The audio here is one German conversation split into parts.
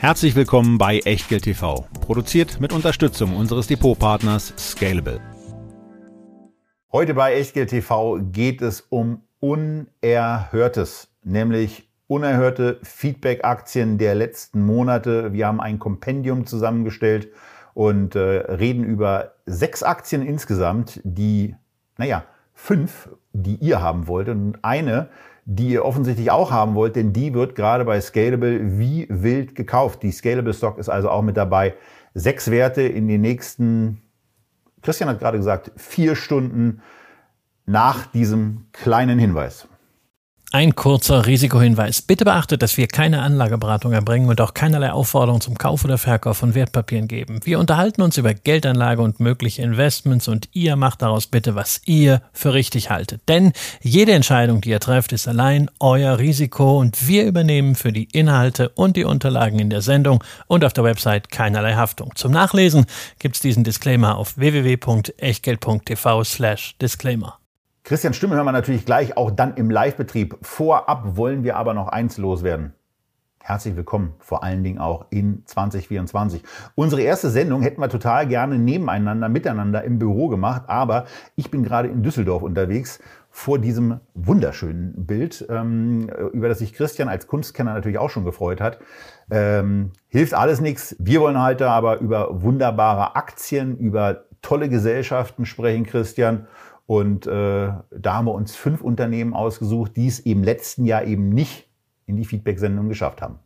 Herzlich willkommen bei Echtgeld TV, produziert mit Unterstützung unseres Depotpartners Scalable. Heute bei Echtgeld TV geht es um Unerhörtes, nämlich unerhörte Feedback-Aktien der letzten Monate. Wir haben ein Kompendium zusammengestellt und äh, reden über sechs Aktien insgesamt, die, naja, fünf, die ihr haben wollt und eine, die ihr offensichtlich auch haben wollt, denn die wird gerade bei Scalable wie wild gekauft. Die Scalable Stock ist also auch mit dabei. Sechs Werte in den nächsten, Christian hat gerade gesagt, vier Stunden nach diesem kleinen Hinweis. Ein kurzer Risikohinweis. Bitte beachtet, dass wir keine Anlageberatung erbringen und auch keinerlei Aufforderung zum Kauf oder Verkauf von Wertpapieren geben. Wir unterhalten uns über Geldanlage und mögliche Investments und ihr macht daraus bitte, was ihr für richtig haltet. Denn jede Entscheidung, die ihr trefft, ist allein euer Risiko und wir übernehmen für die Inhalte und die Unterlagen in der Sendung und auf der Website keinerlei Haftung. Zum Nachlesen gibt's diesen Disclaimer auf www.echtgeld.tv slash Disclaimer. Christian Stimme hören wir natürlich gleich auch dann im Live-Betrieb. Vorab wollen wir aber noch eins loswerden. Herzlich willkommen, vor allen Dingen auch in 2024. Unsere erste Sendung hätten wir total gerne nebeneinander, miteinander im Büro gemacht, aber ich bin gerade in Düsseldorf unterwegs vor diesem wunderschönen Bild, ähm, über das sich Christian als Kunstkenner natürlich auch schon gefreut hat. Ähm, hilft alles nichts. Wir wollen heute aber über wunderbare Aktien, über tolle Gesellschaften sprechen, Christian. Und äh, da haben wir uns fünf Unternehmen ausgesucht, die es im letzten Jahr eben nicht in die Feedback-Sendung geschafft haben.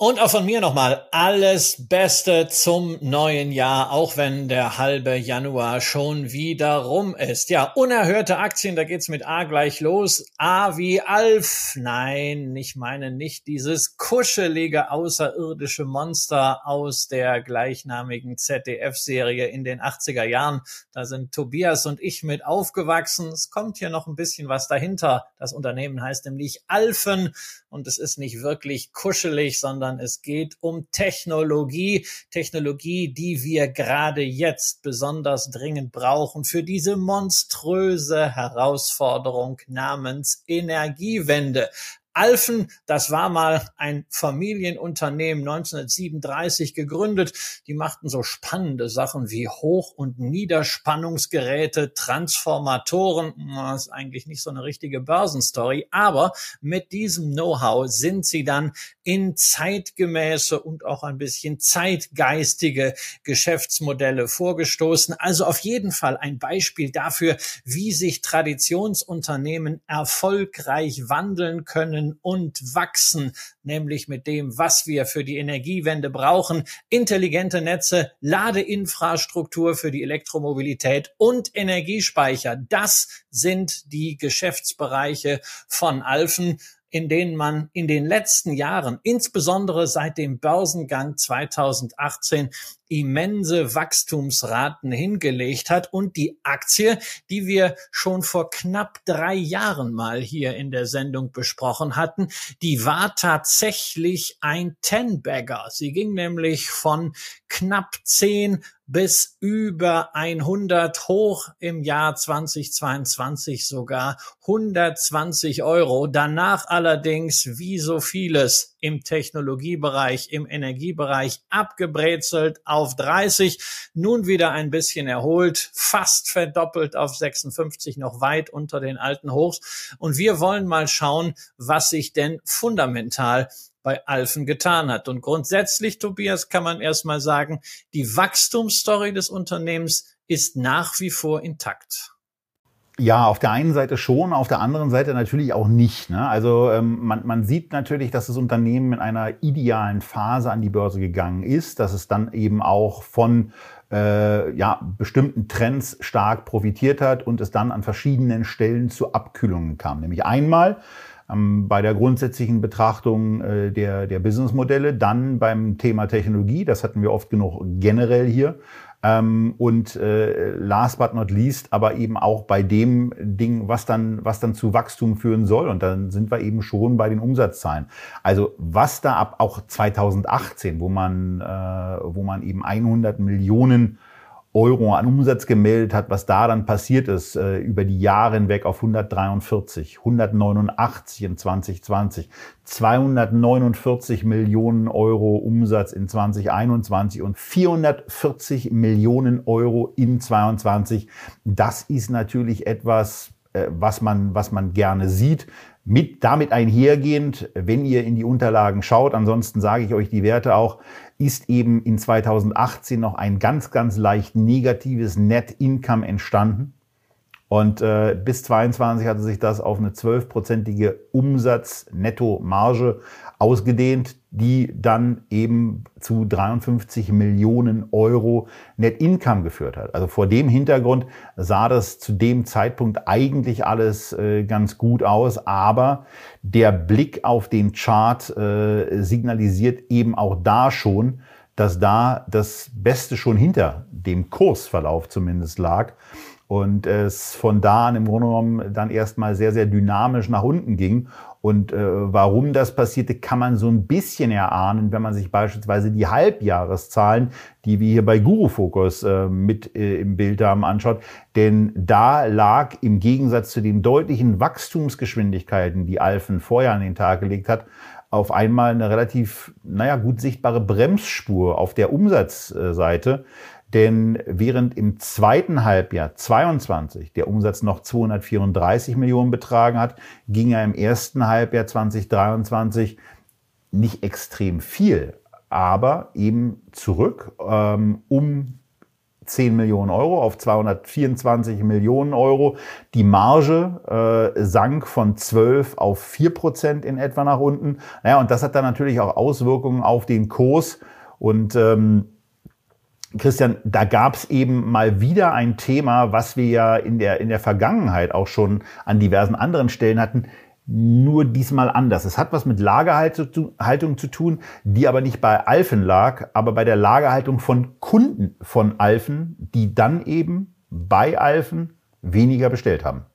Und auch von mir nochmal alles Beste zum neuen Jahr, auch wenn der halbe Januar schon wieder rum ist. Ja, unerhörte Aktien, da geht's mit A gleich los. A wie Alf. Nein, ich meine nicht dieses kuschelige außerirdische Monster aus der gleichnamigen ZDF-Serie in den 80er Jahren. Da sind Tobias und ich mit aufgewachsen. Es kommt hier noch ein bisschen was dahinter. Das Unternehmen heißt nämlich Alfen und es ist nicht wirklich kuschelig, sondern es geht um Technologie, Technologie, die wir gerade jetzt besonders dringend brauchen für diese monströse Herausforderung namens Energiewende. Alfen, das war mal ein Familienunternehmen 1937 gegründet. Die machten so spannende Sachen wie Hoch- und Niederspannungsgeräte, Transformatoren. Das ist eigentlich nicht so eine richtige Börsenstory, aber mit diesem Know-how sind sie dann in zeitgemäße und auch ein bisschen zeitgeistige Geschäftsmodelle vorgestoßen. Also auf jeden Fall ein Beispiel dafür, wie sich Traditionsunternehmen erfolgreich wandeln können und wachsen, nämlich mit dem, was wir für die Energiewende brauchen. Intelligente Netze, Ladeinfrastruktur für die Elektromobilität und Energiespeicher. Das sind die Geschäftsbereiche von Alfen in denen man in den letzten Jahren, insbesondere seit dem Börsengang 2018, immense Wachstumsraten hingelegt hat und die Aktie, die wir schon vor knapp drei Jahren mal hier in der Sendung besprochen hatten, die war tatsächlich ein Ten-Bagger. Sie ging nämlich von knapp zehn bis über 100 hoch im Jahr 2022 sogar 120 Euro. Danach allerdings wie so vieles im Technologiebereich, im Energiebereich abgebrezelt auf 30, nun wieder ein bisschen erholt, fast verdoppelt auf 56, noch weit unter den alten Hochs. Und wir wollen mal schauen, was sich denn fundamental bei Alfen getan hat. Und grundsätzlich, Tobias, kann man erstmal sagen, die Wachstumsstory des Unternehmens ist nach wie vor intakt. Ja, auf der einen Seite schon, auf der anderen Seite natürlich auch nicht. Ne? Also ähm, man, man sieht natürlich, dass das Unternehmen in einer idealen Phase an die Börse gegangen ist, dass es dann eben auch von äh, ja, bestimmten Trends stark profitiert hat und es dann an verschiedenen Stellen zu Abkühlungen kam. Nämlich einmal ähm, bei der grundsätzlichen Betrachtung äh, der, der Businessmodelle, dann beim Thema Technologie, das hatten wir oft genug generell hier, ähm, und äh, last but not least, aber eben auch bei dem Ding, was dann, was dann zu Wachstum führen soll. Und dann sind wir eben schon bei den Umsatzzahlen. Also was da ab auch 2018, wo man, äh, wo man eben 100 Millionen Euro an Umsatz gemeldet hat, was da dann passiert ist, äh, über die Jahre hinweg auf 143, 189 in 2020, 249 Millionen Euro Umsatz in 2021 und 440 Millionen Euro in 2022. Das ist natürlich etwas, äh, was man, was man gerne sieht. Mit damit einhergehend, wenn ihr in die Unterlagen schaut, ansonsten sage ich euch die Werte auch, ist eben in 2018 noch ein ganz, ganz leicht negatives Net Income entstanden. Und äh, bis 22 hatte sich das auf eine zwölfprozentige Umsatz-Netto-Marge ausgedehnt, die dann eben zu 53 Millionen Euro Net Income geführt hat. Also vor dem Hintergrund sah das zu dem Zeitpunkt eigentlich alles äh, ganz gut aus, aber der Blick auf den Chart äh, signalisiert eben auch da schon, dass da das Beste schon hinter dem Kursverlauf zumindest lag und es von da an im Grunde genommen dann erstmal sehr, sehr dynamisch nach unten ging. Und äh, warum das passierte, kann man so ein bisschen erahnen, wenn man sich beispielsweise die Halbjahreszahlen, die wir hier bei Guru Focus äh, mit äh, im Bild haben, anschaut. Denn da lag im Gegensatz zu den deutlichen Wachstumsgeschwindigkeiten, die Alphen vorher an den Tag gelegt hat, auf einmal eine relativ, naja, gut sichtbare Bremsspur auf der Umsatzseite. Denn während im zweiten Halbjahr 22 der Umsatz noch 234 Millionen betragen hat, ging er im ersten Halbjahr 2023 nicht extrem viel, aber eben zurück ähm, um 10 Millionen Euro auf 224 Millionen Euro. Die Marge äh, sank von 12 auf 4 Prozent in etwa nach unten. Naja, und das hat dann natürlich auch Auswirkungen auf den Kurs. Und ähm, Christian, da gab es eben mal wieder ein Thema, was wir ja in der, in der Vergangenheit auch schon an diversen anderen Stellen hatten, nur diesmal anders. Es hat was mit Lagerhaltung zu tun, die aber nicht bei Alfen lag, aber bei der Lagerhaltung von Kunden von Alfen, die dann eben bei Alfen weniger bestellt haben.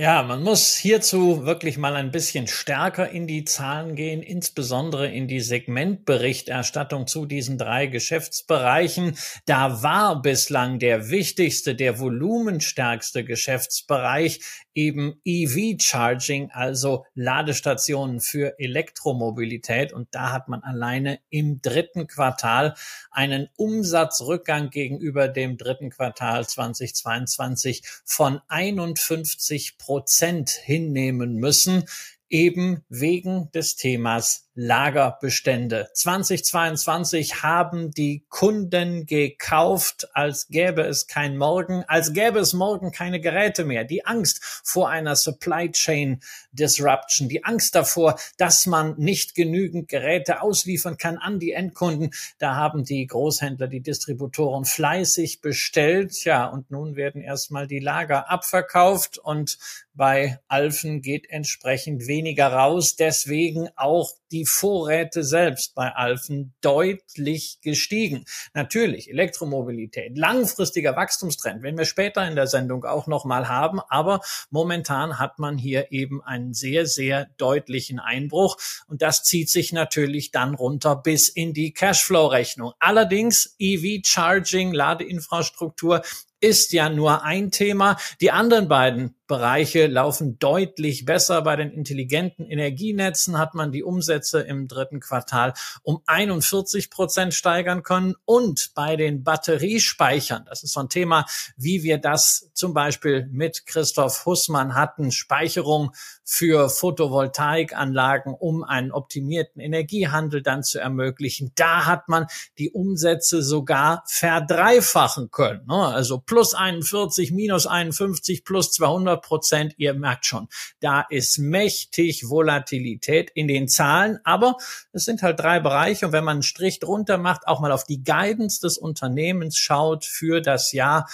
Ja, man muss hierzu wirklich mal ein bisschen stärker in die Zahlen gehen, insbesondere in die Segmentberichterstattung zu diesen drei Geschäftsbereichen. Da war bislang der wichtigste, der volumenstärkste Geschäftsbereich eben EV-Charging, also Ladestationen für Elektromobilität. Und da hat man alleine im dritten Quartal einen Umsatzrückgang gegenüber dem dritten Quartal 2022 von 51 Prozent hinnehmen müssen eben wegen des Themas Lagerbestände. 2022 haben die Kunden gekauft, als gäbe es kein Morgen, als gäbe es morgen keine Geräte mehr. Die Angst vor einer Supply Chain Disruption, die Angst davor, dass man nicht genügend Geräte ausliefern kann an die Endkunden. Da haben die Großhändler, die Distributoren fleißig bestellt. Ja, und nun werden erstmal die Lager abverkauft und bei Alfen geht entsprechend weniger raus. Deswegen auch die Vorräte selbst bei Alfen deutlich gestiegen. Natürlich Elektromobilität, langfristiger Wachstumstrend, wenn wir später in der Sendung auch nochmal haben, aber momentan hat man hier eben einen sehr, sehr deutlichen Einbruch und das zieht sich natürlich dann runter bis in die Cashflow-Rechnung. Allerdings EV-Charging, Ladeinfrastruktur ist ja nur ein Thema. Die anderen beiden Bereiche laufen deutlich besser. Bei den intelligenten Energienetzen hat man die Umsätze im dritten Quartal um 41 Prozent steigern können. Und bei den Batteriespeichern, das ist so ein Thema, wie wir das zum Beispiel mit Christoph Hussmann hatten, Speicherung für Photovoltaikanlagen, um einen optimierten Energiehandel dann zu ermöglichen. Da hat man die Umsätze sogar verdreifachen können. Ne? Also plus 41, minus 51, plus 200 Prozent. Ihr merkt schon, da ist mächtig Volatilität in den Zahlen, aber es sind halt drei Bereiche und wenn man einen Strich drunter macht, auch mal auf die Guidance des Unternehmens schaut für das Jahr,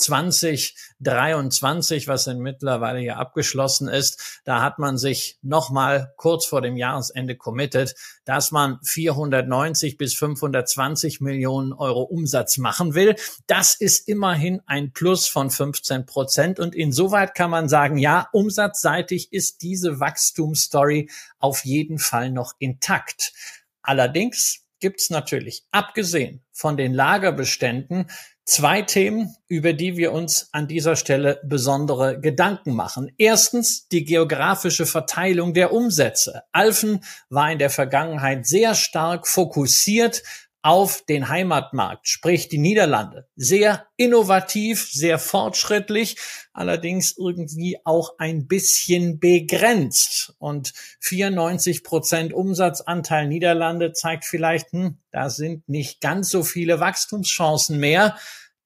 2023, was dann mittlerweile ja abgeschlossen ist, da hat man sich nochmal kurz vor dem Jahresende committed, dass man 490 bis 520 Millionen Euro Umsatz machen will. Das ist immerhin ein Plus von 15 Prozent und insoweit kann man sagen, ja, umsatzseitig ist diese Wachstumsstory auf jeden Fall noch intakt. Allerdings gibt's natürlich, abgesehen von den Lagerbeständen, zwei Themen, über die wir uns an dieser Stelle besondere Gedanken machen. Erstens die geografische Verteilung der Umsätze. Alfen war in der Vergangenheit sehr stark fokussiert auf den Heimatmarkt, sprich die Niederlande. Sehr innovativ, sehr fortschrittlich, allerdings irgendwie auch ein bisschen begrenzt. Und 94 Prozent Umsatzanteil Niederlande zeigt vielleicht, hm, da sind nicht ganz so viele Wachstumschancen mehr.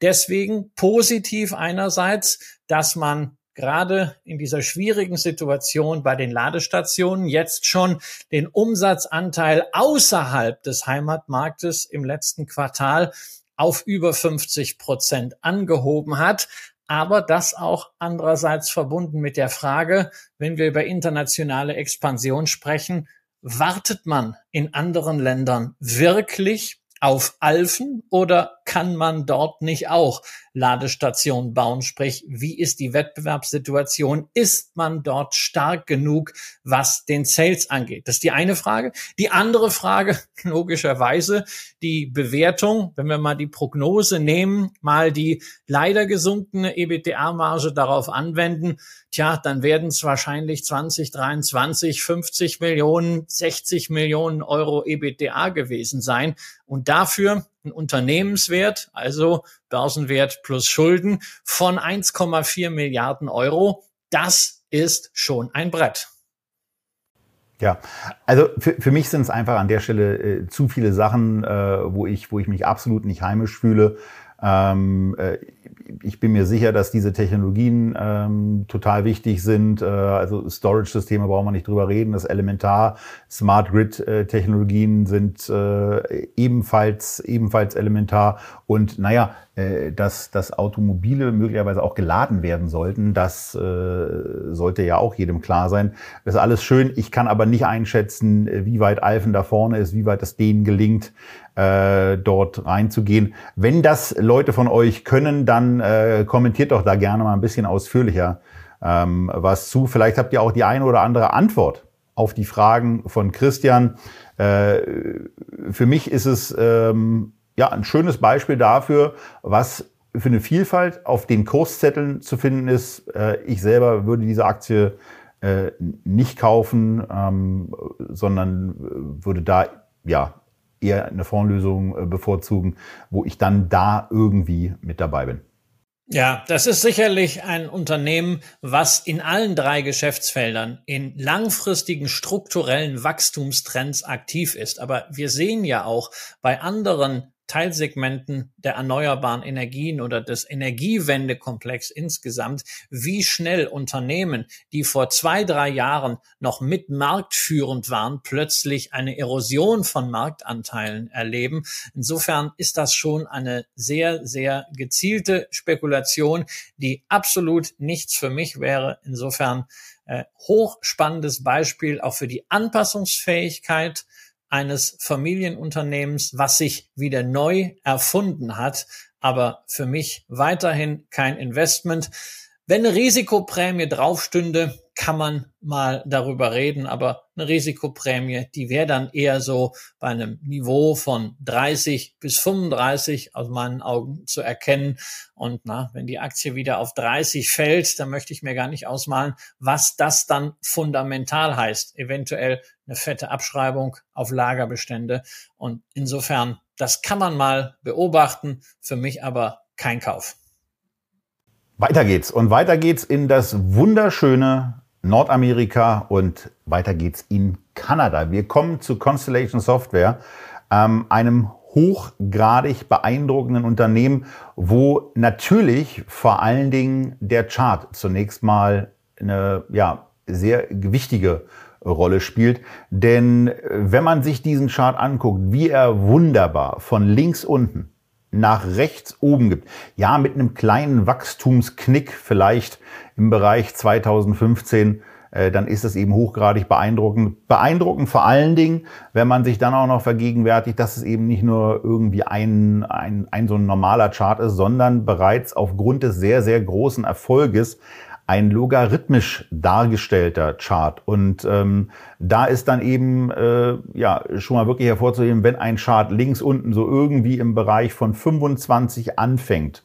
Deswegen positiv einerseits, dass man gerade in dieser schwierigen Situation bei den Ladestationen jetzt schon den Umsatzanteil außerhalb des Heimatmarktes im letzten Quartal auf über 50 Prozent angehoben hat. Aber das auch andererseits verbunden mit der Frage, wenn wir über internationale Expansion sprechen, wartet man in anderen Ländern wirklich auf Alfen oder kann man dort nicht auch Ladestationen bauen? Sprich, wie ist die Wettbewerbssituation? Ist man dort stark genug, was den Sales angeht? Das ist die eine Frage. Die andere Frage, logischerweise, die Bewertung, wenn wir mal die Prognose nehmen, mal die leider gesunkene EBITDA-Marge darauf anwenden, tja, dann werden es wahrscheinlich 2023 50 Millionen, 60 Millionen Euro EBITDA gewesen sein. Und dafür ein Unternehmenswert, also Börsenwert plus Schulden von 1,4 Milliarden Euro. Das ist schon ein Brett. Ja, also für, für mich sind es einfach an der Stelle äh, zu viele Sachen, äh, wo, ich, wo ich mich absolut nicht heimisch fühle. Ähm, äh, ich bin mir sicher, dass diese Technologien ähm, total wichtig sind. Äh, also Storage-Systeme brauchen wir nicht drüber reden. Das Elementar. Smart Grid-Technologien sind äh, ebenfalls ebenfalls elementar. Und naja, äh, dass, dass Automobile möglicherweise auch geladen werden sollten, das äh, sollte ja auch jedem klar sein. Das ist alles schön. Ich kann aber nicht einschätzen, wie weit Alfen da vorne ist, wie weit es denen gelingt, äh, dort reinzugehen. Wenn das Leute von euch können, dann äh, kommentiert doch da gerne mal ein bisschen ausführlicher ähm, was zu. Vielleicht habt ihr auch die eine oder andere Antwort auf die Fragen von Christian. Äh, für mich ist es ähm, ja ein schönes Beispiel dafür, was für eine Vielfalt auf den Kurszetteln zu finden ist. Äh, ich selber würde diese Aktie äh, nicht kaufen, ähm, sondern würde da ja eher eine Fondslösung äh, bevorzugen, wo ich dann da irgendwie mit dabei bin. Ja, das ist sicherlich ein Unternehmen, was in allen drei Geschäftsfeldern in langfristigen strukturellen Wachstumstrends aktiv ist. Aber wir sehen ja auch bei anderen Teilsegmenten der erneuerbaren Energien oder des Energiewendekomplex insgesamt, wie schnell Unternehmen, die vor zwei, drei Jahren noch mit marktführend waren, plötzlich eine Erosion von Marktanteilen erleben. Insofern ist das schon eine sehr, sehr gezielte Spekulation, die absolut nichts für mich wäre. Insofern äh, hochspannendes Beispiel auch für die Anpassungsfähigkeit eines Familienunternehmens, was sich wieder neu erfunden hat, aber für mich weiterhin kein Investment. Wenn eine Risikoprämie draufstünde, kann man mal darüber reden, aber eine Risikoprämie, die wäre dann eher so bei einem Niveau von 30 bis 35 aus meinen Augen zu erkennen. Und na, wenn die Aktie wieder auf 30 fällt, dann möchte ich mir gar nicht ausmalen, was das dann fundamental heißt. Eventuell eine fette Abschreibung auf Lagerbestände. Und insofern, das kann man mal beobachten, für mich aber kein Kauf. Weiter geht's und weiter geht's in das wunderschöne Nordamerika und weiter geht's in Kanada. Wir kommen zu Constellation Software, ähm, einem hochgradig beeindruckenden Unternehmen, wo natürlich vor allen Dingen der Chart zunächst mal eine ja, sehr gewichtige Rolle spielt. Denn wenn man sich diesen Chart anguckt, wie er wunderbar von links unten nach rechts oben gibt. Ja, mit einem kleinen Wachstumsknick vielleicht im Bereich 2015 äh, dann ist es eben hochgradig beeindruckend. Beeindruckend vor allen Dingen, wenn man sich dann auch noch vergegenwärtigt, dass es eben nicht nur irgendwie ein, ein, ein so ein normaler Chart ist, sondern bereits aufgrund des sehr, sehr großen Erfolges ein logarithmisch dargestellter Chart. Und ähm, da ist dann eben äh, ja schon mal wirklich hervorzuheben, wenn ein Chart links unten so irgendwie im Bereich von 25 anfängt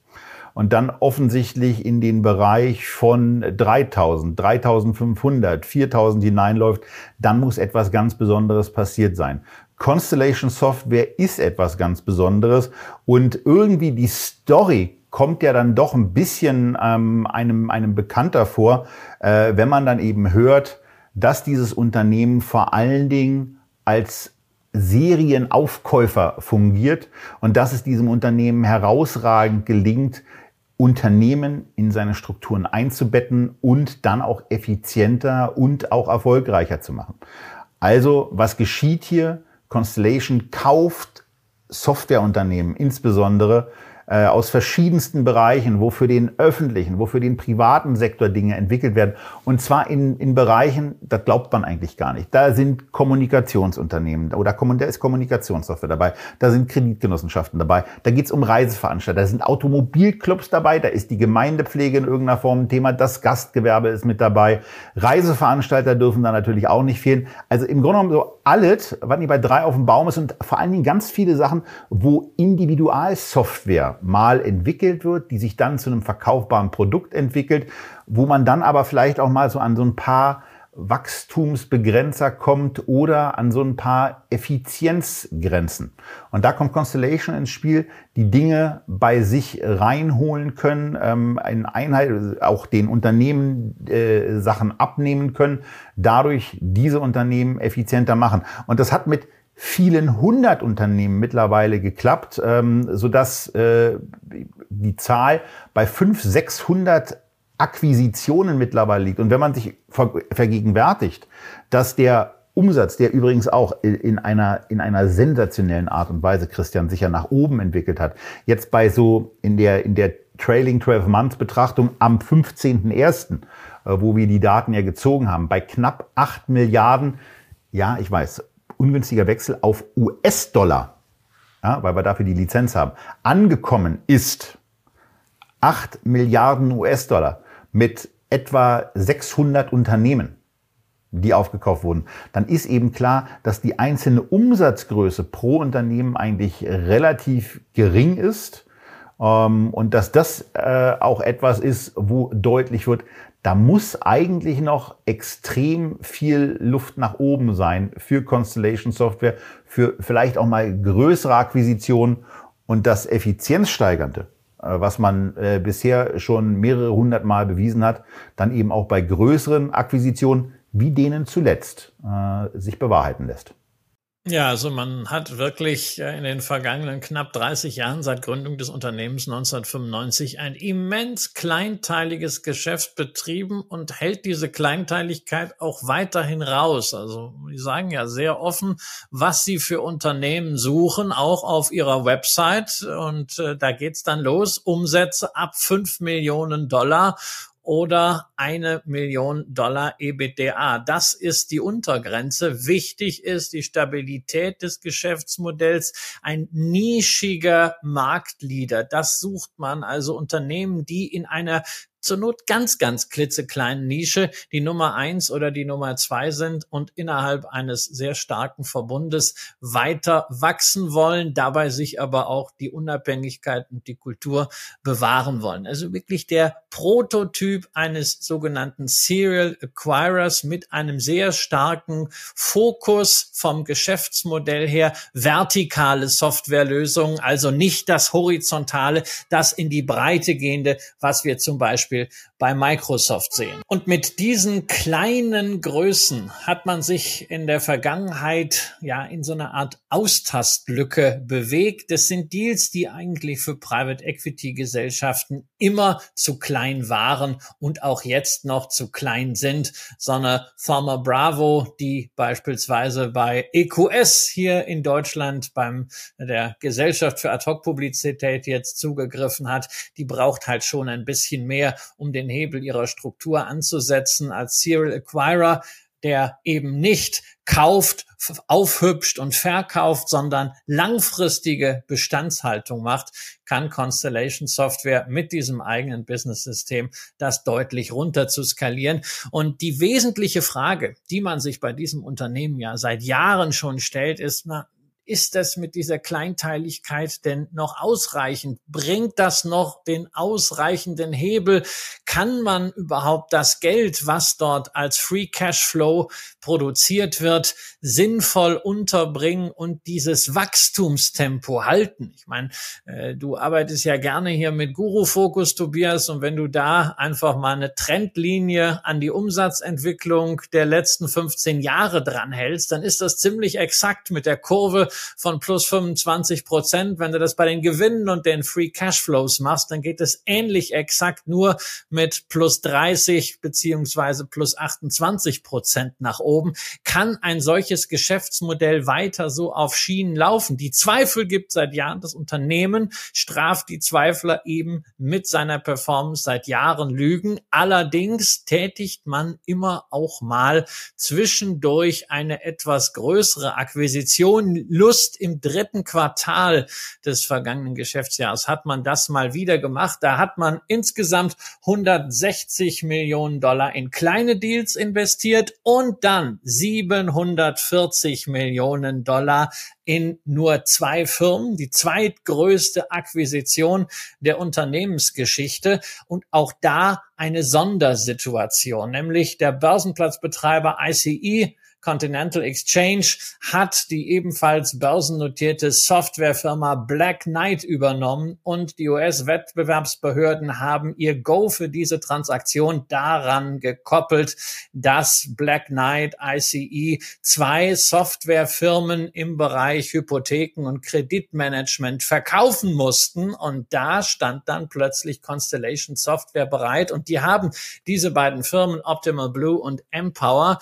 und dann offensichtlich in den Bereich von 3000, 3500, 4000 hineinläuft, dann muss etwas ganz Besonderes passiert sein. Constellation Software ist etwas ganz Besonderes und irgendwie die Story kommt ja dann doch ein bisschen ähm, einem, einem bekannter vor, äh, wenn man dann eben hört, dass dieses Unternehmen vor allen Dingen als Serienaufkäufer fungiert und dass es diesem Unternehmen herausragend gelingt, Unternehmen in seine Strukturen einzubetten und dann auch effizienter und auch erfolgreicher zu machen. Also, was geschieht hier? Constellation kauft Softwareunternehmen insbesondere äh, aus verschiedensten Bereichen, wo für den öffentlichen, wo für den privaten Sektor Dinge entwickelt werden. Und zwar in, in Bereichen, das glaubt man eigentlich gar nicht. Da sind Kommunikationsunternehmen oder da ist Kommunikationssoftware dabei, da sind Kreditgenossenschaften dabei, da geht's um Reiseveranstalter, da sind Automobilclubs dabei, da ist die Gemeindepflege in irgendeiner Form ein Thema, das Gastgewerbe ist mit dabei, Reiseveranstalter dürfen da natürlich auch nicht fehlen. Also im Grunde genommen so alles, was nicht bei drei auf dem Baum ist und vor allen Dingen ganz viele Sachen, wo Individualsoftware mal entwickelt wird, die sich dann zu einem verkaufbaren Produkt entwickelt, wo man dann aber vielleicht auch mal so an so ein paar Wachstumsbegrenzer kommt oder an so ein paar Effizienzgrenzen. Und da kommt Constellation ins Spiel, die Dinge bei sich reinholen können, ähm, in Einheit, auch den Unternehmen äh, Sachen abnehmen können, dadurch diese Unternehmen effizienter machen. Und das hat mit vielen hundert Unternehmen mittlerweile geklappt, ähm, sodass äh, die Zahl bei 500, 600 Akquisitionen mittlerweile liegt. Und wenn man sich vergegenwärtigt, dass der Umsatz, der übrigens auch in einer, in einer sensationellen Art und Weise Christian sicher nach oben entwickelt hat, jetzt bei so in der, in der Trailing 12 Months Betrachtung am 15.01., äh, wo wir die Daten ja gezogen haben, bei knapp 8 Milliarden, ja, ich weiß, ungünstiger Wechsel auf US-Dollar, ja, weil wir dafür die Lizenz haben, angekommen ist 8 Milliarden US-Dollar mit etwa 600 Unternehmen, die aufgekauft wurden, dann ist eben klar, dass die einzelne Umsatzgröße pro Unternehmen eigentlich relativ gering ist ähm, und dass das äh, auch etwas ist, wo deutlich wird, da muss eigentlich noch extrem viel Luft nach oben sein für Constellation Software, für vielleicht auch mal größere Akquisitionen und das Effizienzsteigernde, äh, was man äh, bisher schon mehrere hundert Mal bewiesen hat, dann eben auch bei größeren Akquisitionen wie denen zuletzt äh, sich bewahrheiten lässt. Ja, also man hat wirklich äh, in den vergangenen knapp 30 Jahren seit Gründung des Unternehmens 1995 ein immens kleinteiliges Geschäft betrieben und hält diese Kleinteiligkeit auch weiterhin raus. Also die sagen ja sehr offen, was sie für Unternehmen suchen, auch auf ihrer Website. Und äh, da geht's dann los. Umsätze ab 5 Millionen Dollar oder eine Million Dollar EBITDA. Das ist die Untergrenze. Wichtig ist die Stabilität des Geschäftsmodells. Ein nischiger Marktleader. Das sucht man also Unternehmen, die in einer zur Not ganz, ganz klitzekleinen Nische die Nummer eins oder die Nummer zwei sind und innerhalb eines sehr starken Verbundes weiter wachsen wollen, dabei sich aber auch die Unabhängigkeit und die Kultur bewahren wollen. Also wirklich der Prototyp eines sogenannten Serial Acquirers mit einem sehr starken Fokus vom Geschäftsmodell her, vertikale Softwarelösungen, also nicht das horizontale, das in die Breite gehende, was wir zum Beispiel bei Microsoft sehen. Und mit diesen kleinen Größen hat man sich in der Vergangenheit ja in so einer Art Austastlücke bewegt. Das sind Deals, die eigentlich für Private Equity Gesellschaften immer zu klein waren und auch jetzt noch zu klein sind, sondern Farmer Bravo, die beispielsweise bei EQS hier in Deutschland beim der Gesellschaft für Ad-Hoc-Publizität jetzt zugegriffen hat, die braucht halt schon ein bisschen mehr, um den Hebel ihrer Struktur anzusetzen als Serial Acquirer der eben nicht kauft, aufhübscht und verkauft, sondern langfristige Bestandshaltung macht, kann Constellation Software mit diesem eigenen Business-System das deutlich runter zu skalieren. Und die wesentliche Frage, die man sich bei diesem Unternehmen ja seit Jahren schon stellt, ist, na, ist das mit dieser Kleinteiligkeit denn noch ausreichend? Bringt das noch den ausreichenden Hebel? Kann man überhaupt das Geld, was dort als Free Cash Flow produziert wird, sinnvoll unterbringen und dieses Wachstumstempo halten? Ich meine, äh, du arbeitest ja gerne hier mit Guru Focus, Tobias, und wenn du da einfach mal eine Trendlinie an die Umsatzentwicklung der letzten 15 Jahre dranhältst, dann ist das ziemlich exakt mit der Kurve von plus 25 Prozent. Wenn du das bei den Gewinnen und den Free Cashflows machst, dann geht es ähnlich exakt nur mit plus 30 beziehungsweise plus 28 Prozent nach oben. Kann ein solches Geschäftsmodell weiter so auf Schienen laufen? Die Zweifel gibt seit Jahren. Das Unternehmen straft die Zweifler eben mit seiner Performance seit Jahren Lügen. Allerdings tätigt man immer auch mal zwischendurch eine etwas größere Akquisition. Just im dritten Quartal des vergangenen Geschäftsjahres hat man das mal wieder gemacht. Da hat man insgesamt 160 Millionen Dollar in kleine Deals investiert und dann 740 Millionen Dollar in nur zwei Firmen, die zweitgrößte Akquisition der Unternehmensgeschichte und auch da eine Sondersituation, nämlich der Börsenplatzbetreiber ICE Continental Exchange hat die ebenfalls börsennotierte Softwarefirma Black Knight übernommen und die US-Wettbewerbsbehörden haben ihr Go für diese Transaktion daran gekoppelt, dass Black Knight ICE zwei Softwarefirmen im Bereich Hypotheken und Kreditmanagement verkaufen mussten. Und da stand dann plötzlich Constellation Software bereit. Und die haben diese beiden Firmen Optimal Blue und Empower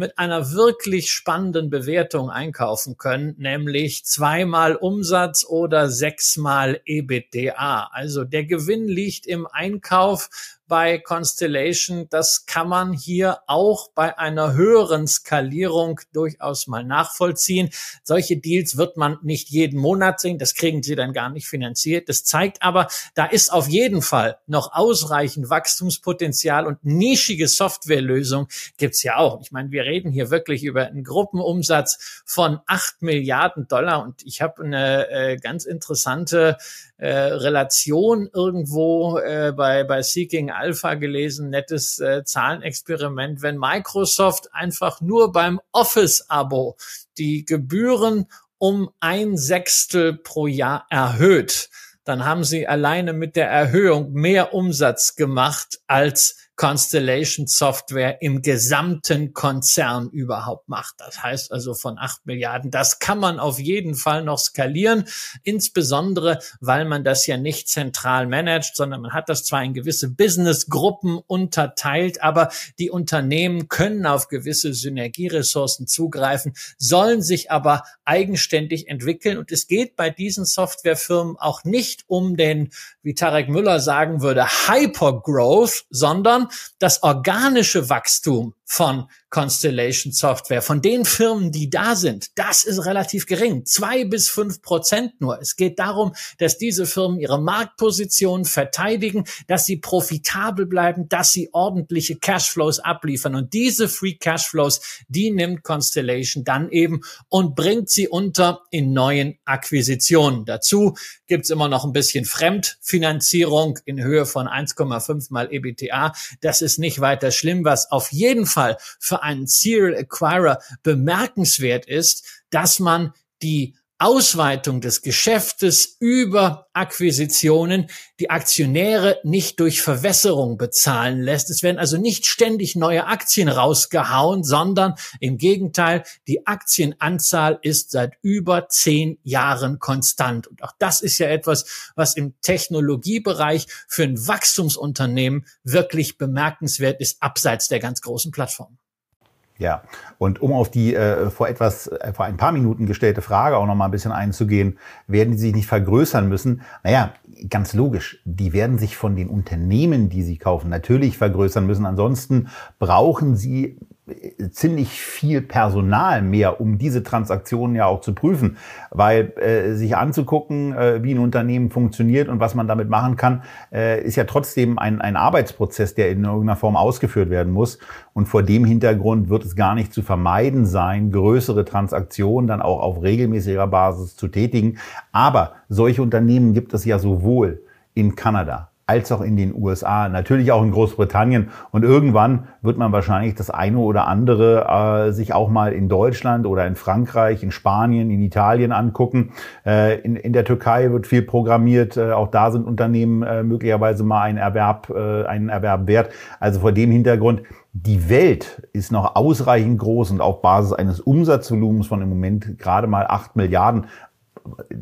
mit einer wirklich spannenden Bewertung einkaufen können, nämlich zweimal Umsatz oder sechsmal EBITDA. Also der Gewinn liegt im Einkauf bei Constellation. Das kann man hier auch bei einer höheren Skalierung durchaus mal nachvollziehen. Solche Deals wird man nicht jeden Monat sehen. Das kriegen sie dann gar nicht finanziert. Das zeigt aber, da ist auf jeden Fall noch ausreichend Wachstumspotenzial und nischige Softwarelösung gibt's ja auch. Ich meine, wir reden hier wirklich über einen Gruppenumsatz von acht Milliarden Dollar und ich habe eine äh, ganz interessante äh, Relation irgendwo äh, bei, bei Seeking Alpha gelesen, nettes äh, Zahlenexperiment, wenn Microsoft einfach nur beim Office-Abo die Gebühren um ein Sechstel pro Jahr erhöht, dann haben sie alleine mit der Erhöhung mehr Umsatz gemacht als Constellation Software im gesamten Konzern überhaupt macht. Das heißt also von acht Milliarden. Das kann man auf jeden Fall noch skalieren, insbesondere weil man das ja nicht zentral managt, sondern man hat das zwar in gewisse Businessgruppen unterteilt, aber die Unternehmen können auf gewisse Synergieressourcen zugreifen, sollen sich aber eigenständig entwickeln. Und es geht bei diesen Softwarefirmen auch nicht um den, wie Tarek Müller sagen würde, Hypergrowth, sondern das organische Wachstum von Constellation Software, von den Firmen, die da sind, das ist relativ gering. Zwei bis fünf Prozent nur. Es geht darum, dass diese Firmen ihre Marktposition verteidigen, dass sie profitabel bleiben, dass sie ordentliche Cashflows abliefern. Und diese Free Cashflows, die nimmt Constellation dann eben und bringt sie unter in neuen Akquisitionen. Dazu gibt's immer noch ein bisschen Fremdfinanzierung in Höhe von 1,5 mal EBTA. Das ist nicht weiter schlimm, was auf jeden Fall Fall einen Serial Acquirer bemerkenswert ist, dass man die Ausweitung des Geschäftes über Akquisitionen die Aktionäre nicht durch Verwässerung bezahlen lässt. Es werden also nicht ständig neue Aktien rausgehauen, sondern im Gegenteil, die Aktienanzahl ist seit über zehn Jahren konstant. Und auch das ist ja etwas, was im Technologiebereich für ein Wachstumsunternehmen wirklich bemerkenswert ist, abseits der ganz großen Plattformen. Ja, und um auf die äh, vor etwas, äh, vor ein paar Minuten gestellte Frage auch noch mal ein bisschen einzugehen, werden die sich nicht vergrößern müssen? Naja, ganz logisch, die werden sich von den Unternehmen, die sie kaufen, natürlich vergrößern müssen. Ansonsten brauchen sie ziemlich viel Personal mehr, um diese Transaktionen ja auch zu prüfen, weil äh, sich anzugucken, äh, wie ein Unternehmen funktioniert und was man damit machen kann, äh, ist ja trotzdem ein, ein Arbeitsprozess, der in irgendeiner Form ausgeführt werden muss. Und vor dem Hintergrund wird es gar nicht zu vermeiden sein, größere Transaktionen dann auch auf regelmäßiger Basis zu tätigen. Aber solche Unternehmen gibt es ja sowohl in Kanada als auch in den USA, natürlich auch in Großbritannien. Und irgendwann wird man wahrscheinlich das eine oder andere äh, sich auch mal in Deutschland oder in Frankreich, in Spanien, in Italien angucken. Äh, in, in der Türkei wird viel programmiert. Äh, auch da sind Unternehmen äh, möglicherweise mal ein Erwerb, äh, einen Erwerb wert. Also vor dem Hintergrund, die Welt ist noch ausreichend groß und auf Basis eines Umsatzvolumens von im Moment gerade mal acht Milliarden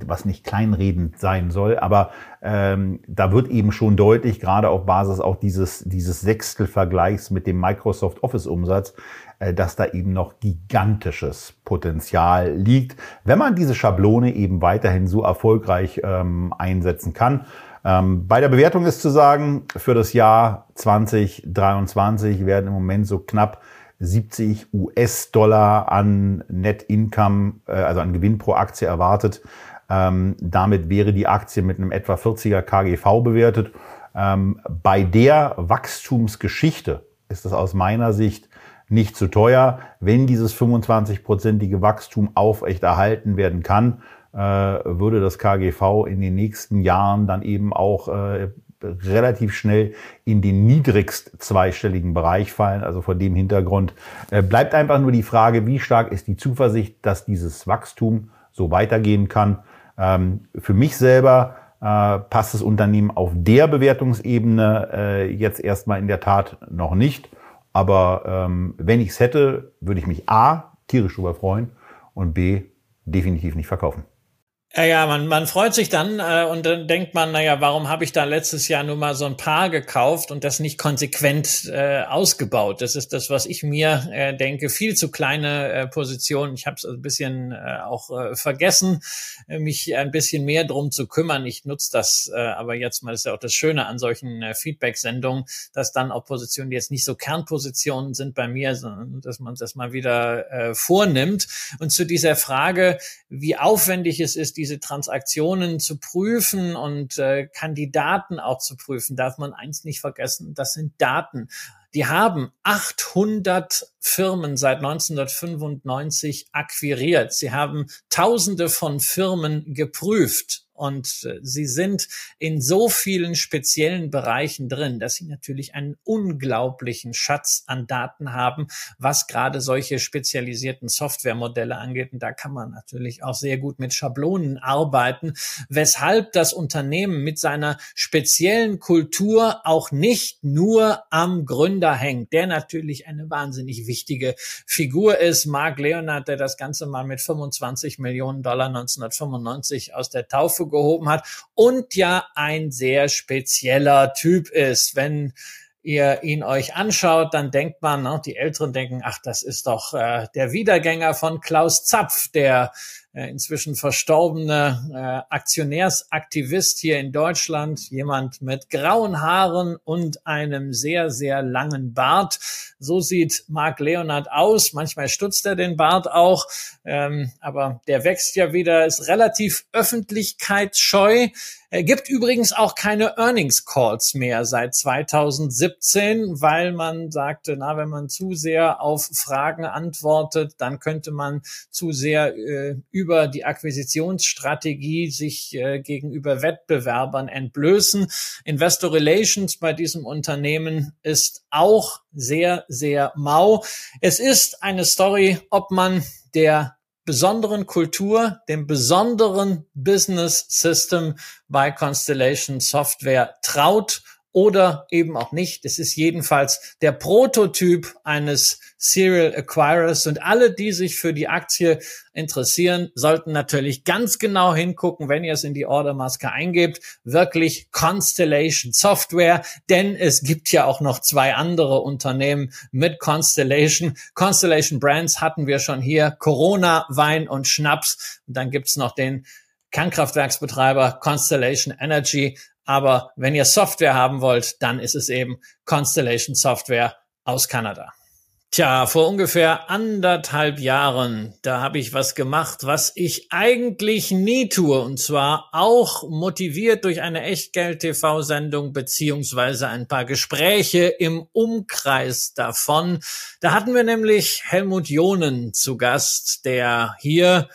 was nicht kleinredend sein soll, aber ähm, da wird eben schon deutlich, gerade auf Basis auch dieses, dieses Sechstelvergleichs mit dem Microsoft Office-Umsatz, äh, dass da eben noch gigantisches Potenzial liegt, wenn man diese Schablone eben weiterhin so erfolgreich ähm, einsetzen kann. Ähm, bei der Bewertung ist zu sagen, für das Jahr 2023 werden im Moment so knapp 70 US-Dollar an Net Income, äh, also an Gewinn pro Aktie erwartet. Ähm, damit wäre die Aktie mit einem etwa 40er KGV bewertet. Ähm, bei der Wachstumsgeschichte ist es aus meiner Sicht nicht zu teuer. Wenn dieses 25-prozentige Wachstum aufrechterhalten werden kann, äh, würde das KGV in den nächsten Jahren dann eben auch äh, relativ schnell in den niedrigst zweistelligen Bereich fallen. Also vor dem Hintergrund äh, bleibt einfach nur die Frage, wie stark ist die Zuversicht, dass dieses Wachstum so weitergehen kann. Ähm, für mich selber äh, passt das Unternehmen auf der Bewertungsebene äh, jetzt erstmal in der Tat noch nicht. Aber ähm, wenn ich es hätte, würde ich mich A, tierisch darüber freuen und B, definitiv nicht verkaufen. Ja, ja, man, man freut sich dann äh, und dann denkt man, naja, warum habe ich da letztes Jahr nur mal so ein Paar gekauft und das nicht konsequent äh, ausgebaut? Das ist das, was ich mir äh, denke. Viel zu kleine äh, Position. Ich habe es ein bisschen äh, auch äh, vergessen, äh, mich ein bisschen mehr drum zu kümmern. Ich nutze das äh, aber jetzt mal, das ist ja auch das Schöne an solchen äh, Feedback-Sendungen, dass dann auch Positionen, die jetzt nicht so Kernpositionen sind bei mir, sondern dass man das mal wieder äh, vornimmt. Und zu dieser Frage, wie aufwendig es ist, diese Transaktionen zu prüfen und äh, Kandidaten auch zu prüfen, darf man eins nicht vergessen, das sind Daten. Die haben 800 Firmen seit 1995 akquiriert. Sie haben Tausende von Firmen geprüft. Und äh, sie sind in so vielen speziellen Bereichen drin, dass sie natürlich einen unglaublichen Schatz an Daten haben, was gerade solche spezialisierten Softwaremodelle angeht. Und da kann man natürlich auch sehr gut mit Schablonen arbeiten, weshalb das Unternehmen mit seiner speziellen Kultur auch nicht nur am Gründer hängt, der natürlich eine wahnsinnig wichtige Figur ist. Mark Leonard, der das Ganze mal mit 25 Millionen Dollar 1995 aus der Taufe gehoben hat und ja ein sehr spezieller Typ ist. Wenn ihr ihn euch anschaut, dann denkt man, ne, die Älteren denken, ach, das ist doch äh, der Wiedergänger von Klaus Zapf, der äh, inzwischen verstorbene äh, Aktionärsaktivist hier in Deutschland, jemand mit grauen Haaren und einem sehr, sehr langen Bart. So sieht Mark Leonard aus. Manchmal stutzt er den Bart auch, ähm, aber der wächst ja wieder, ist relativ öffentlichkeitsscheu. Er gibt übrigens auch keine Earnings Calls mehr seit 2017, weil man sagte, na, wenn man zu sehr auf Fragen antwortet, dann könnte man zu sehr äh, über die Akquisitionsstrategie sich äh, gegenüber Wettbewerbern entblößen. Investor Relations bei diesem Unternehmen ist auch sehr, sehr mau. Es ist eine Story, ob man der besonderen Kultur, dem besonderen Business System bei Constellation Software traut oder eben auch nicht. Es ist jedenfalls der Prototyp eines Serial Acquirers und alle, die sich für die Aktie interessieren, sollten natürlich ganz genau hingucken, wenn ihr es in die Ordermaske eingebt, wirklich Constellation Software, denn es gibt ja auch noch zwei andere Unternehmen mit Constellation. Constellation Brands hatten wir schon hier, Corona, Wein und Schnaps. Und dann gibt's noch den Kernkraftwerksbetreiber Constellation Energy. Aber wenn ihr Software haben wollt, dann ist es eben Constellation Software aus Kanada. Tja, vor ungefähr anderthalb Jahren, da habe ich was gemacht, was ich eigentlich nie tue, und zwar auch motiviert durch eine Echtgeld-TV-Sendung beziehungsweise ein paar Gespräche im Umkreis davon. Da hatten wir nämlich Helmut Jonen zu Gast, der hier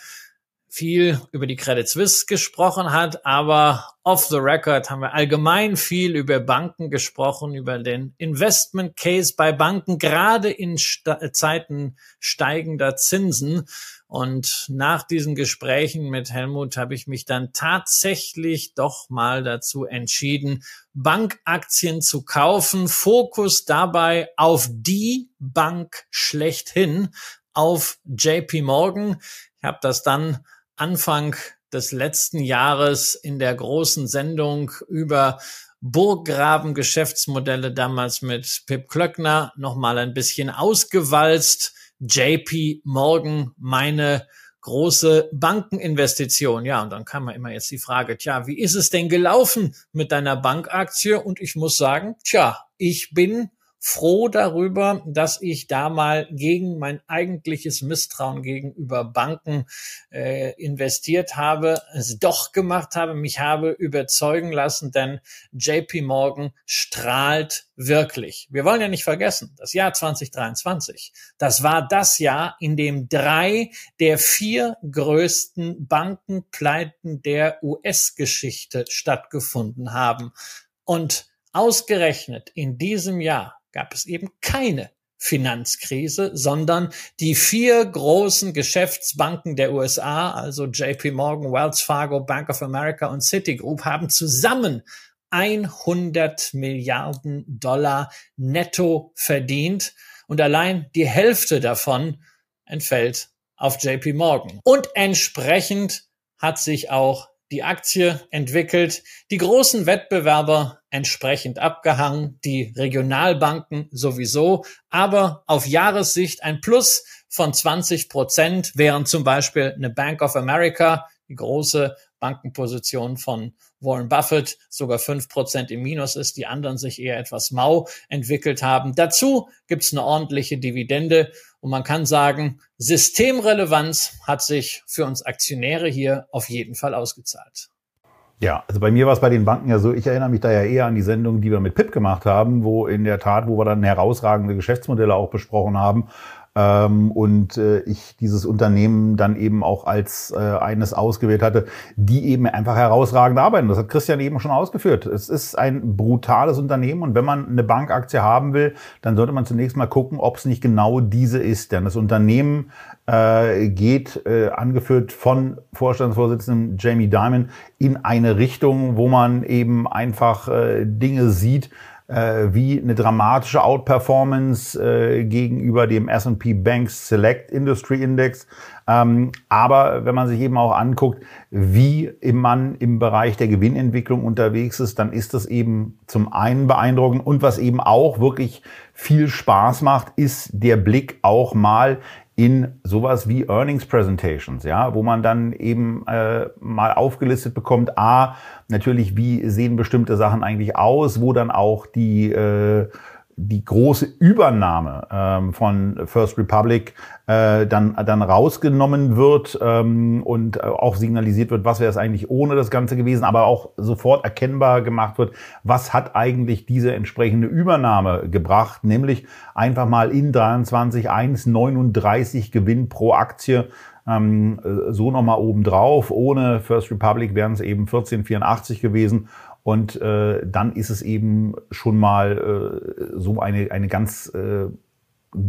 viel über die Credit Suisse gesprochen hat, aber off the record haben wir allgemein viel über Banken gesprochen, über den Investment Case bei Banken, gerade in Sta Zeiten steigender Zinsen. Und nach diesen Gesprächen mit Helmut habe ich mich dann tatsächlich doch mal dazu entschieden, Bankaktien zu kaufen. Fokus dabei auf die Bank schlechthin, auf JP Morgan. Ich habe das dann Anfang des letzten Jahres in der großen Sendung über Burggraben Geschäftsmodelle damals mit Pip Klöckner nochmal ein bisschen ausgewalzt. JP Morgan, meine große Bankeninvestition. Ja, und dann kam man immer jetzt die Frage, tja, wie ist es denn gelaufen mit deiner Bankaktie? Und ich muss sagen, tja, ich bin froh darüber, dass ich da mal gegen mein eigentliches Misstrauen gegenüber Banken äh, investiert habe, es doch gemacht habe, mich habe überzeugen lassen, denn JP Morgan strahlt wirklich. Wir wollen ja nicht vergessen, das Jahr 2023, das war das Jahr, in dem drei der vier größten Bankenpleiten der US-Geschichte stattgefunden haben. Und ausgerechnet in diesem Jahr gab es eben keine Finanzkrise, sondern die vier großen Geschäftsbanken der USA, also JP Morgan, Wells Fargo, Bank of America und Citigroup, haben zusammen 100 Milliarden Dollar netto verdient und allein die Hälfte davon entfällt auf JP Morgan. Und entsprechend hat sich auch die Aktie entwickelt, die großen Wettbewerber entsprechend abgehangen, die Regionalbanken sowieso, aber auf Jahressicht ein Plus von 20 Prozent, während zum Beispiel eine Bank of America, die große Bankenposition von Warren Buffett sogar fünf Prozent im Minus ist, die anderen sich eher etwas mau entwickelt haben. Dazu gibt es eine ordentliche Dividende und man kann sagen, Systemrelevanz hat sich für uns Aktionäre hier auf jeden Fall ausgezahlt. Ja, also bei mir war es bei den Banken ja so, ich erinnere mich da ja eher an die Sendung, die wir mit Pip gemacht haben, wo in der Tat, wo wir dann herausragende Geschäftsmodelle auch besprochen haben ähm, und äh, ich dieses Unternehmen dann eben auch als äh, eines ausgewählt hatte, die eben einfach herausragend arbeiten. Das hat Christian eben schon ausgeführt. Es ist ein brutales Unternehmen und wenn man eine Bankaktie haben will, dann sollte man zunächst mal gucken, ob es nicht genau diese ist. Denn das Unternehmen äh, geht, äh, angeführt von Vorstandsvorsitzendem Jamie Dimon, in eine Richtung, wo man eben einfach äh, Dinge sieht, wie eine dramatische Outperformance äh, gegenüber dem S&P Banks Select Industry Index. Ähm, aber wenn man sich eben auch anguckt, wie man im Bereich der Gewinnentwicklung unterwegs ist, dann ist das eben zum einen beeindruckend und was eben auch wirklich viel Spaß macht, ist der Blick auch mal in sowas wie Earnings Presentations, ja, wo man dann eben äh, mal aufgelistet bekommt, a, natürlich, wie sehen bestimmte Sachen eigentlich aus, wo dann auch die äh, die große Übernahme ähm, von First Republic äh, dann, dann rausgenommen wird ähm, und äh, auch signalisiert wird, was wäre es eigentlich ohne das Ganze gewesen, aber auch sofort erkennbar gemacht wird, was hat eigentlich diese entsprechende Übernahme gebracht, nämlich einfach mal in 23 1,39 Gewinn pro Aktie ähm, so nochmal oben drauf. Ohne First Republic wären es eben 14,84 gewesen und äh, dann ist es eben schon mal äh, so eine, eine ganz äh,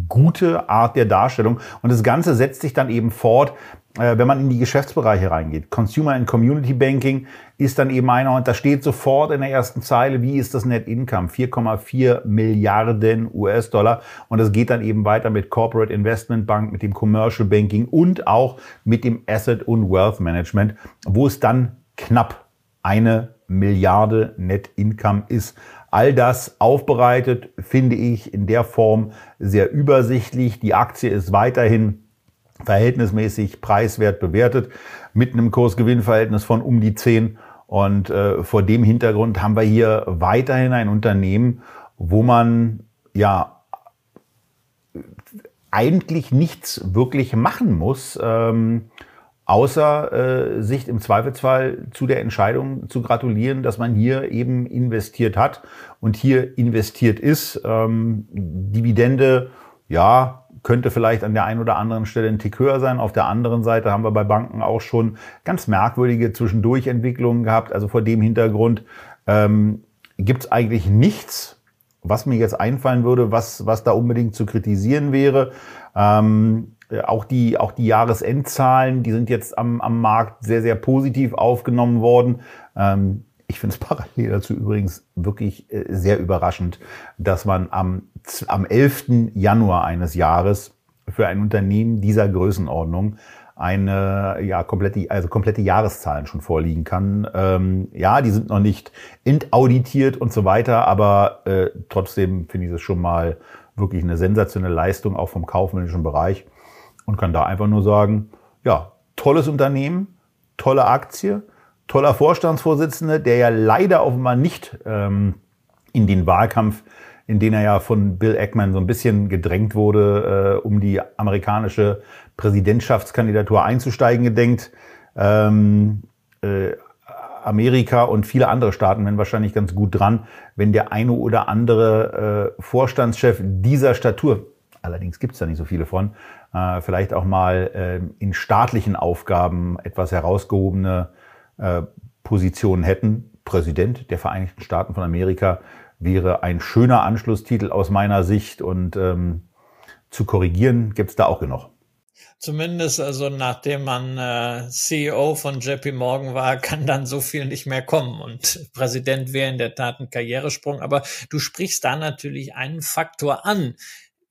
gute Art der Darstellung. Und das Ganze setzt sich dann eben fort, äh, wenn man in die Geschäftsbereiche reingeht. Consumer and Community Banking ist dann eben einer und da steht sofort in der ersten Zeile, wie ist das Net Income? 4,4 Milliarden US-Dollar. Und das geht dann eben weiter mit Corporate Investment Bank, mit dem Commercial Banking und auch mit dem Asset und Wealth Management, wo es dann knapp eine Milliarde Net Income ist. All das aufbereitet finde ich in der Form sehr übersichtlich. Die Aktie ist weiterhin verhältnismäßig preiswert bewertet mit einem Kursgewinnverhältnis von um die 10. Und äh, vor dem Hintergrund haben wir hier weiterhin ein Unternehmen, wo man ja eigentlich nichts wirklich machen muss, ähm, außer äh, sich im Zweifelsfall zu der Entscheidung zu gratulieren, dass man hier eben investiert hat und hier investiert ist. Ähm, Dividende, ja, könnte vielleicht an der einen oder anderen Stelle ein Tick höher sein. Auf der anderen Seite haben wir bei Banken auch schon ganz merkwürdige Zwischendurchentwicklungen gehabt. Also vor dem Hintergrund ähm, gibt es eigentlich nichts, was mir jetzt einfallen würde, was, was da unbedingt zu kritisieren wäre. Ähm, äh, auch die, auch die Jahresendzahlen, die sind jetzt am, am Markt sehr, sehr positiv aufgenommen worden. Ähm, ich finde es parallel dazu übrigens wirklich äh, sehr überraschend, dass man am, am 11. Januar eines Jahres für ein Unternehmen dieser Größenordnung eine ja komplette also komplette Jahreszahlen schon vorliegen kann. Ähm, ja, die sind noch nicht entauditiert und so weiter, aber äh, trotzdem finde ich es schon mal wirklich eine sensationelle Leistung auch vom kaufmännischen Bereich und kann da einfach nur sagen, ja, tolles Unternehmen, tolle Aktie, toller Vorstandsvorsitzender, der ja leider offenbar nicht ähm, in den Wahlkampf, in den er ja von Bill Eckman so ein bisschen gedrängt wurde, äh, um die amerikanische Präsidentschaftskandidatur einzusteigen gedenkt. Ähm, äh, Amerika und viele andere Staaten wären wahrscheinlich ganz gut dran, wenn der eine oder andere äh, Vorstandschef dieser Statur, allerdings gibt es da nicht so viele von, vielleicht auch mal äh, in staatlichen Aufgaben etwas herausgehobene äh, Positionen hätten. Präsident der Vereinigten Staaten von Amerika wäre ein schöner Anschlusstitel aus meiner Sicht und ähm, zu korrigieren gibt's da auch genug. Zumindest also nachdem man äh, CEO von JP Morgan war, kann dann so viel nicht mehr kommen. Und Präsident wäre in der Tat ein Karrieresprung. Aber du sprichst da natürlich einen Faktor an,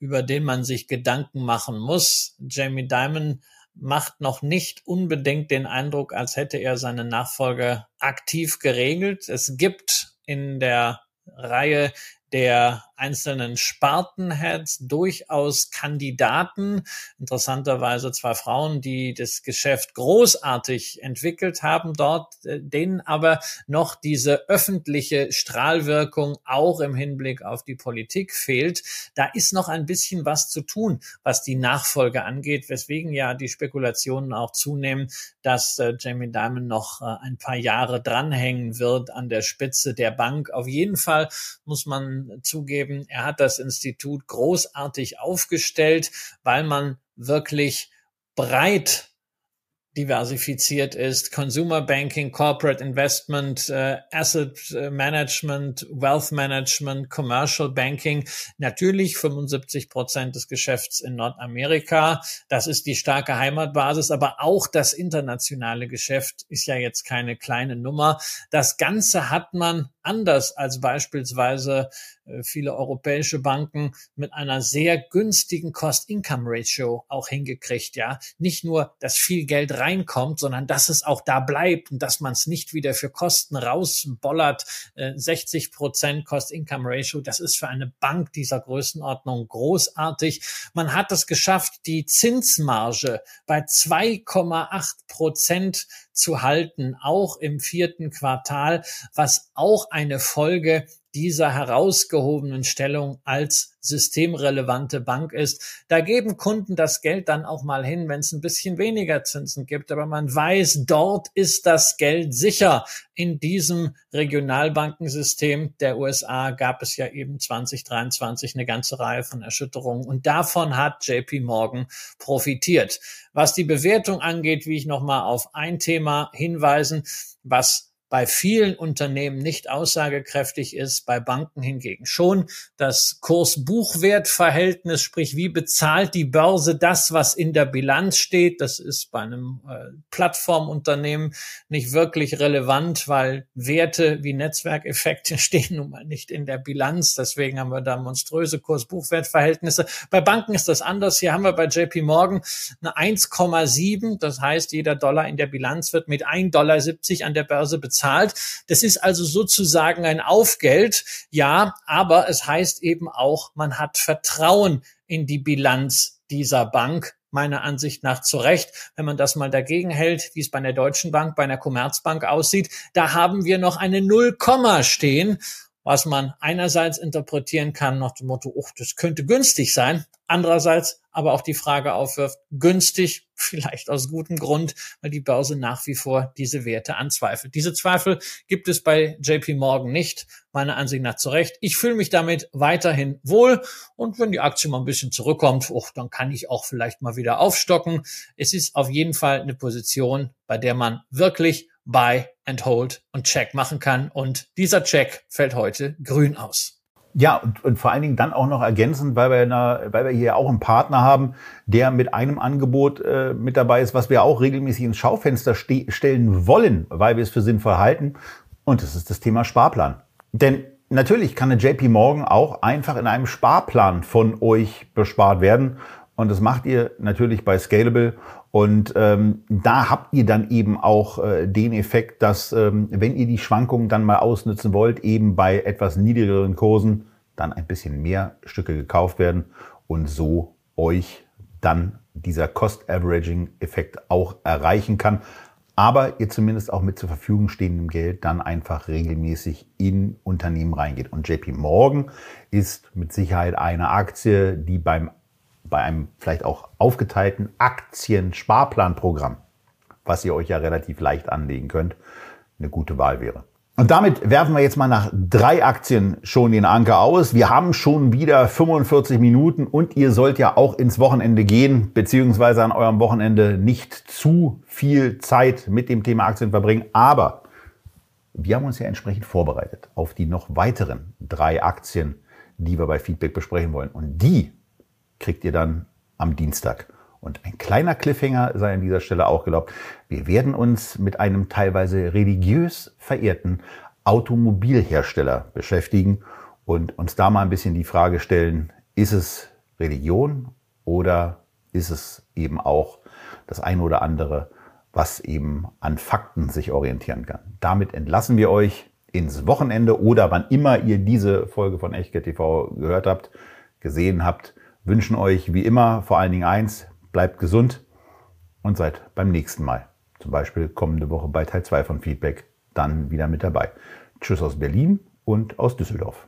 über den man sich Gedanken machen muss. Jamie Dimon macht noch nicht unbedingt den Eindruck, als hätte er seine Nachfolge aktiv geregelt. Es gibt in der Reihe der einzelnen Spartenheads durchaus Kandidaten, interessanterweise zwei Frauen, die das Geschäft großartig entwickelt haben dort, äh, denen aber noch diese öffentliche Strahlwirkung auch im Hinblick auf die Politik fehlt. Da ist noch ein bisschen was zu tun, was die Nachfolge angeht, weswegen ja die Spekulationen auch zunehmen, dass äh, Jamie Dimon noch äh, ein paar Jahre dranhängen wird an der Spitze der Bank. Auf jeden Fall muss man zugeben, eben, er hat das Institut großartig aufgestellt, weil man wirklich breit diversifiziert ist. Consumer Banking, Corporate Investment, äh, Asset äh, Management, Wealth Management, Commercial Banking. Natürlich 75 Prozent des Geschäfts in Nordamerika. Das ist die starke Heimatbasis, aber auch das internationale Geschäft ist ja jetzt keine kleine Nummer. Das Ganze hat man anders als beispielsweise viele europäische Banken mit einer sehr günstigen Cost-Income-Ratio auch hingekriegt, ja. Nicht nur, dass viel Geld reinkommt, sondern dass es auch da bleibt und dass man es nicht wieder für Kosten rausbollert. 60 äh, Prozent Cost-Income-Ratio, das ist für eine Bank dieser Größenordnung großartig. Man hat es geschafft, die Zinsmarge bei 2,8 Prozent zu halten, auch im vierten Quartal, was auch eine Folge dieser herausgehobenen Stellung als systemrelevante Bank ist. Da geben Kunden das Geld dann auch mal hin, wenn es ein bisschen weniger Zinsen gibt. Aber man weiß, dort ist das Geld sicher. In diesem Regionalbankensystem der USA gab es ja eben 2023 eine ganze Reihe von Erschütterungen. Und davon hat JP Morgan profitiert. Was die Bewertung angeht, wie ich nochmal auf ein Thema hinweisen, was bei vielen Unternehmen nicht aussagekräftig ist, bei Banken hingegen schon. Das Kurs-Buchwert-Verhältnis, sprich wie bezahlt die Börse das, was in der Bilanz steht, das ist bei einem äh, Plattformunternehmen nicht wirklich relevant, weil Werte wie Netzwerkeffekte stehen nun mal nicht in der Bilanz. Deswegen haben wir da monströse Kurs-Buchwert-Verhältnisse. Bei Banken ist das anders. Hier haben wir bei JP Morgan eine 1,7. Das heißt, jeder Dollar in der Bilanz wird mit 1,70 Dollar an der Börse bezahlt bezahlt. Das ist also sozusagen ein Aufgeld, ja, aber es heißt eben auch, man hat Vertrauen in die Bilanz dieser Bank meiner Ansicht nach zu Recht. Wenn man das mal dagegen hält, wie es bei der Deutschen Bank, bei einer Commerzbank aussieht, da haben wir noch eine Nullkomma stehen. Was man einerseits interpretieren kann nach dem Motto, oh, das könnte günstig sein, andererseits aber auch die Frage aufwirft, günstig, vielleicht aus gutem Grund, weil die Börse nach wie vor diese Werte anzweifelt. Diese Zweifel gibt es bei JP Morgan nicht, meiner Ansicht nach zu Recht. Ich fühle mich damit weiterhin wohl und wenn die Aktie mal ein bisschen zurückkommt, oh, dann kann ich auch vielleicht mal wieder aufstocken. Es ist auf jeden Fall eine Position, bei der man wirklich Buy and Hold und Check machen kann. Und dieser Check fällt heute grün aus. Ja, und, und vor allen Dingen dann auch noch ergänzend, weil wir, einer, weil wir hier auch einen Partner haben, der mit einem Angebot äh, mit dabei ist, was wir auch regelmäßig ins Schaufenster ste stellen wollen, weil wir es für sinnvoll halten. Und das ist das Thema Sparplan. Denn natürlich kann eine JP Morgan auch einfach in einem Sparplan von euch bespart werden. Und das macht ihr natürlich bei Scalable. Und ähm, da habt ihr dann eben auch äh, den Effekt, dass ähm, wenn ihr die Schwankungen dann mal ausnutzen wollt, eben bei etwas niedrigeren Kursen dann ein bisschen mehr Stücke gekauft werden und so euch dann dieser Cost-Averaging-Effekt auch erreichen kann. Aber ihr zumindest auch mit zur Verfügung stehendem Geld dann einfach regelmäßig in Unternehmen reingeht. Und JP Morgan ist mit Sicherheit eine Aktie, die beim bei einem vielleicht auch aufgeteilten Aktien-Sparplanprogramm, was ihr euch ja relativ leicht anlegen könnt, eine gute Wahl wäre. Und damit werfen wir jetzt mal nach drei Aktien schon den Anker aus. Wir haben schon wieder 45 Minuten und ihr sollt ja auch ins Wochenende gehen, beziehungsweise an eurem Wochenende nicht zu viel Zeit mit dem Thema Aktien verbringen. Aber wir haben uns ja entsprechend vorbereitet auf die noch weiteren drei Aktien, die wir bei Feedback besprechen wollen. Und die kriegt ihr dann am Dienstag. Und ein kleiner Cliffhanger sei an dieser Stelle auch gelaubt. Wir werden uns mit einem teilweise religiös verehrten Automobilhersteller beschäftigen und uns da mal ein bisschen die Frage stellen, ist es Religion oder ist es eben auch das eine oder andere, was eben an Fakten sich orientieren kann. Damit entlassen wir euch ins Wochenende oder wann immer ihr diese Folge von Echtgeld TV gehört habt, gesehen habt wünschen euch wie immer vor allen Dingen eins, bleibt gesund und seid beim nächsten Mal. Zum Beispiel kommende Woche bei Teil 2 von Feedback dann wieder mit dabei. Tschüss aus Berlin und aus Düsseldorf.